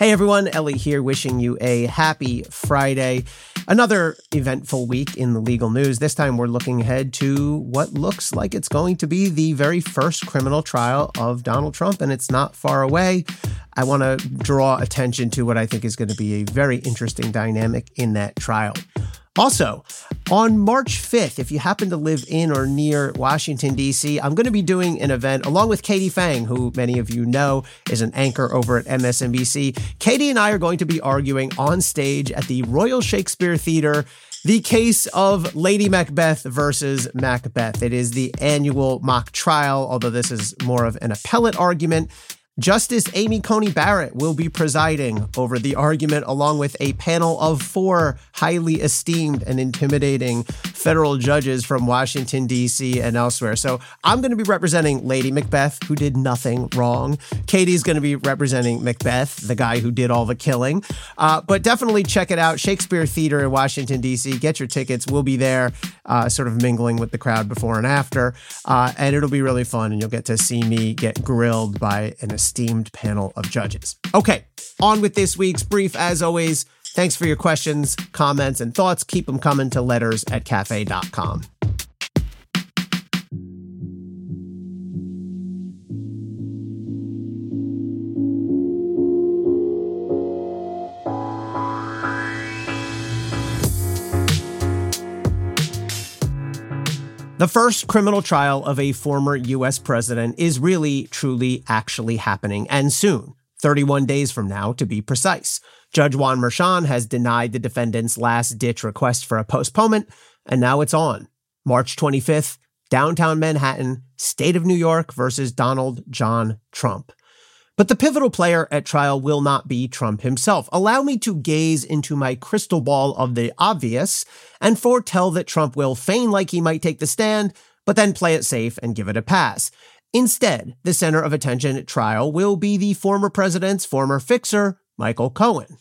Hey everyone, Elie here, wishing you a happy Friday. Another eventful week in the legal news. This time we're looking ahead to what looks like it's going to be the very first criminal trial of Donald Trump, and it's not far away. I want to draw attention to what I think is going to be a very interesting dynamic in that trial. Also, on March 5th, if you happen to live in or near Washington, D.C., I'm going to be doing an event along with Katie Phang, who many of you know is an anchor over at MSNBC. Katie and I are going to be arguing on stage at the Royal Shakespeare Theater the case of Lady Macbeth versus Macbeth. It is the annual mock trial, although this is more of an appellate argument. Justice Amy Coney Barrett will be presiding over the argument along with a panel of four highly esteemed and intimidating federal judges from Washington, D.C. and elsewhere. So I'm going to be representing Lady Macbeth, who did nothing wrong. Katie's going to be representing Macbeth, the guy who did all the killing. Uh, but definitely check it out. Shakespeare Theater in Washington, D.C. Get your tickets. We'll be there, uh, sort of mingling with the crowd before and after. Uh, and it'll be really fun. And you'll get to see me get grilled by an esteemed panel of judges. Okay, on with this week's brief. As always, thanks for your questions, comments, and thoughts. Keep them coming to letters at cafe.com. The first criminal trial of a former U.S. president is really, truly, actually happening, and soon, 31 days from now to be precise. Judge Juan Merchan has denied the defendant's last ditch request for a postponement, and now it's on. March 25th, downtown Manhattan, state of New York versus Donald John Trump. But the pivotal player at trial will not be Trump himself. Allow me to gaze into my crystal ball of the obvious and foretell that Trump will feign like he might take the stand, but then play it safe and give it a pass. Instead, the center of attention at trial will be the former president's former fixer, Michael Cohen.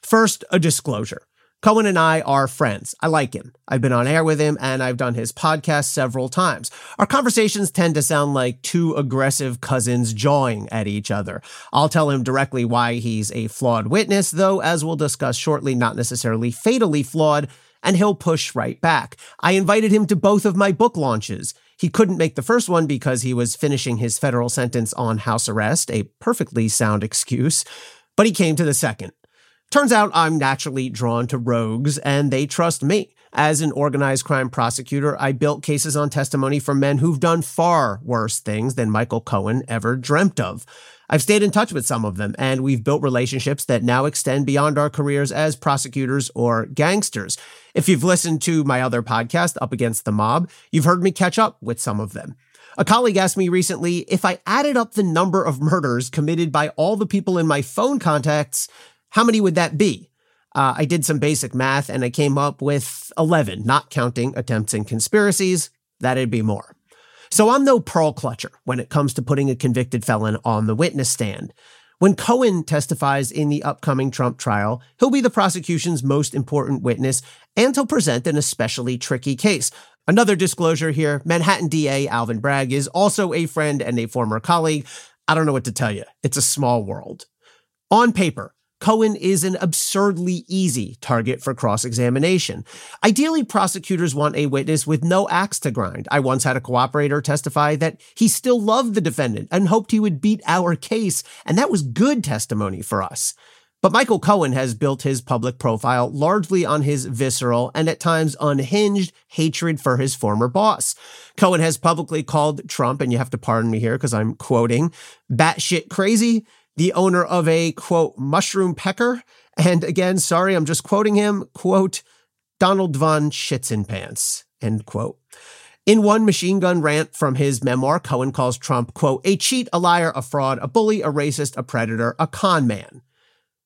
First, a disclosure. Cohen and I are friends. I like him. I've been on air with him and I've done his podcast several times. Our conversations tend to sound like two aggressive cousins jawing at each other. I'll tell him directly why he's a flawed witness, though, as we'll discuss shortly, not necessarily fatally flawed, and he'll push right back. I invited him to both of my book launches. He couldn't make the first one because he was finishing his federal sentence on house arrest, a perfectly sound excuse, but he came to the second. Turns out I'm naturally drawn to rogues and they trust me. As an organized crime prosecutor, I built cases on testimony from men who've done far worse things than Michael Cohen ever dreamt of. I've stayed in touch with some of them, and we've built relationships that now extend beyond our careers as prosecutors or gangsters. If you've listened to my other podcast, Up Against the Mob, you've heard me catch up with some of them. A colleague asked me recently if I added up the number of murders committed by all the people in my phone contacts, how many would that be? Uh, I did some basic math and I came up with 11, not counting attempts and conspiracies. That'd be more. So I'm no pearl clutcher when it comes to putting a convicted felon on the witness stand. When Cohen testifies in the upcoming Trump trial, he'll be the prosecution's most important witness and he'll present an especially tricky case. Another disclosure here Manhattan DA Alvin Bragg is also a friend and a former colleague. I don't know what to tell you. It's a small world. On paper, Cohen is an absurdly easy target for cross examination. Ideally, prosecutors want a witness with no axe to grind. I once had a cooperator testify that he still loved the defendant and hoped he would beat our case, and that was good testimony for us. But Michael Cohen has built his public profile largely on his visceral and at times unhinged hatred for his former boss. Cohen has publicly called Trump, and you have to pardon me here because I'm quoting, batshit crazy the owner of a quote mushroom pecker. And again, sorry, I'm just quoting him, quote, Donald Von Shits in Pants, end quote. In one machine gun rant from his memoir, Cohen calls Trump, quote, a cheat, a liar, a fraud, a bully, a racist, a predator, a con man.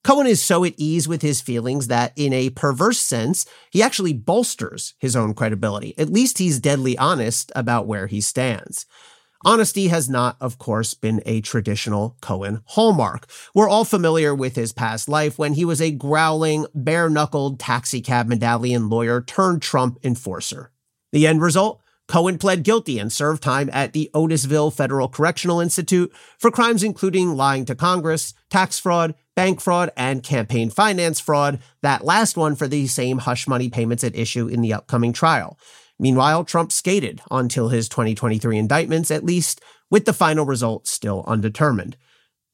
Cohen is so at ease with his feelings that, in a perverse sense, he actually bolsters his own credibility. At least he's deadly honest about where he stands. Honesty has not, of course, been a traditional Cohen hallmark. We're all familiar with his past life when he was a growling, bare knuckled taxicab medallion lawyer turned Trump enforcer. The end result? Cohen pled guilty and served time at the Otisville Federal Correctional Institute for crimes including lying to Congress, tax fraud, bank fraud, and campaign finance fraud, that last one for the same hush money payments at issue in the upcoming trial. Meanwhile, Trump skated until his 2023 indictments, at least, with the final result still undetermined.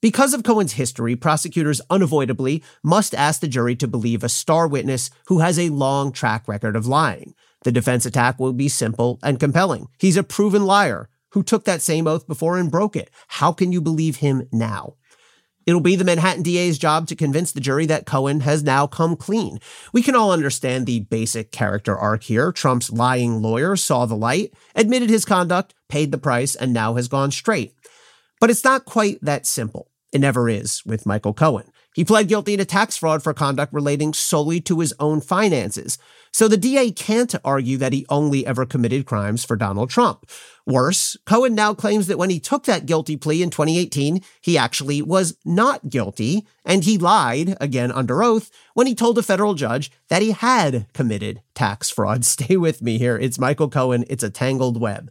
Because of Cohen's history, prosecutors unavoidably must ask the jury to believe a star witness who has a long track record of lying. The defense attack will be simple and compelling. He's a proven liar who took that same oath before and broke it. How can you believe him now? It'll be the Manhattan DA's job to convince the jury that Cohen has now come clean. We can all understand the basic character arc here. Trump's lying lawyer saw the light, admitted his conduct, paid the price, and now has gone straight. But it's not quite that simple. It never is with Michael Cohen. He pled guilty to tax fraud for conduct relating solely to his own finances. So the DA can't argue that he only ever committed crimes for Donald Trump. Worse, Cohen now claims that when he took that guilty plea in 2018, he actually was not guilty, and he lied, again under oath, when he told a federal judge that he had committed tax fraud. Stay with me here. It's Michael Cohen. It's a tangled web.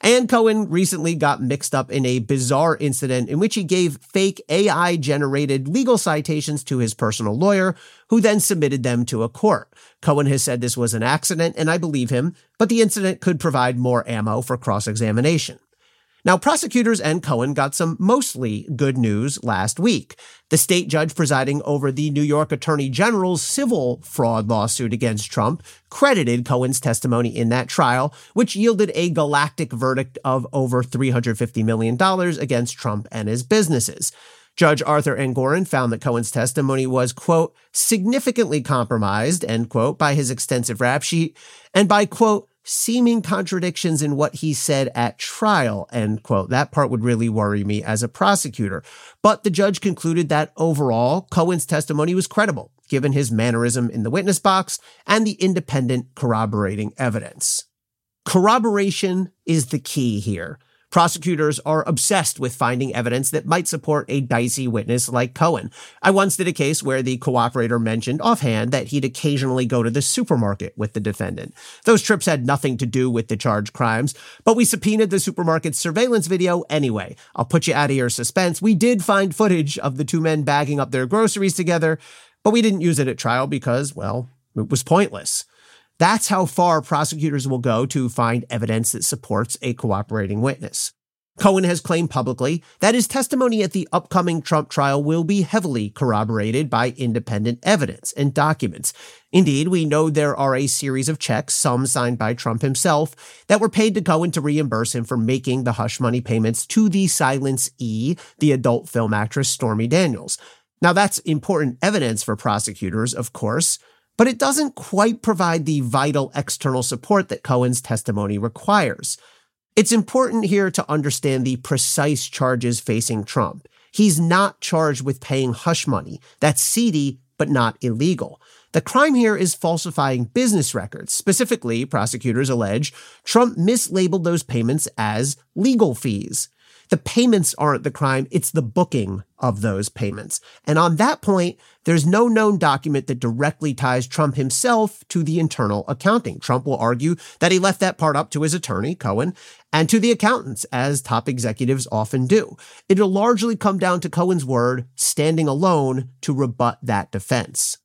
And Cohen recently got mixed up in a bizarre incident in which he gave fake AI generated legal citations to his personal lawyer, who then submitted them to a court. Cohen has said this was an accident, and I believe him, but the incident could provide more ammo for cross examination. Now, prosecutors and Cohen got some mostly good news last week. The state judge presiding over the New York Attorney General's civil fraud lawsuit against Trump credited Cohen's testimony in that trial, which yielded a galactic verdict of over $350 million against Trump and his businesses. Judge Arthur Engoron found that Cohen's testimony was, quote, significantly compromised, end quote, by his extensive rap sheet and by, quote, seeming contradictions in what he said at trial, end quote. That part would really worry me as a prosecutor. But the judge concluded that overall, Cohen's testimony was credible, given his mannerism in the witness box and the independent corroborating evidence. Corroboration is the key here. Prosecutors are obsessed with finding evidence that might support a dicey witness like Cohen. I once did a case where the cooperator mentioned offhand that he'd occasionally go to the supermarket with the defendant. Those trips had nothing to do with the charged crimes, but we subpoenaed the supermarket's surveillance video anyway. I'll put you out of your suspense. We did find footage of the two men bagging up their groceries together, but we didn't use it at trial because, well, it was pointless. That's how far prosecutors will go to find evidence that supports a cooperating witness. Cohen has claimed publicly that his testimony at the upcoming Trump trial will be heavily corroborated by independent evidence and documents. Indeed, we know there are a series of checks, some signed by Trump himself, that were paid to Cohen to reimburse him for making the hush money payments to the Silence E, the adult film actress Stormy Daniels. Now, that's important evidence for prosecutors, of course, but it doesn't quite provide the vital external support that Cohen's testimony requires. It's important here to understand the precise charges facing Trump. He's not charged with paying hush money. That's seedy, but not illegal. The crime here is falsifying business records. Specifically, prosecutors allege Trump mislabeled those payments as legal fees. The payments aren't the crime, it's the booking of those payments. And on that point, there's no known document that directly ties Trump himself to the internal accounting. Trump will argue that he left that part up to his attorney, Cohen, and to the accountants, as top executives often do. It'll largely come down to Cohen's word standing alone to rebut that defense.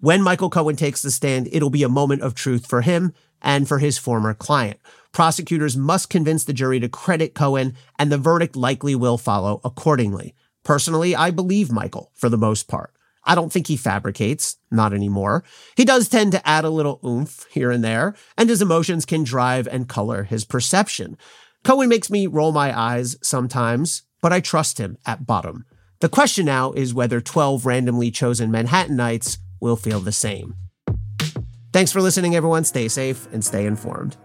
When Michael Cohen takes the stand, it'll be a moment of truth for him and for his former client. Prosecutors must convince the jury to credit Cohen, and the verdict likely will follow accordingly. Personally, I believe Michael for the most part. I don't think he fabricates, not anymore. He does tend to add a little oomph here and there, and his emotions can drive and color his perception. Cohen makes me roll my eyes sometimes, but I trust him at bottom. The question now is whether 12 randomly chosen Manhattanites will feel the same. Thanks for listening, everyone. Stay safe and stay informed.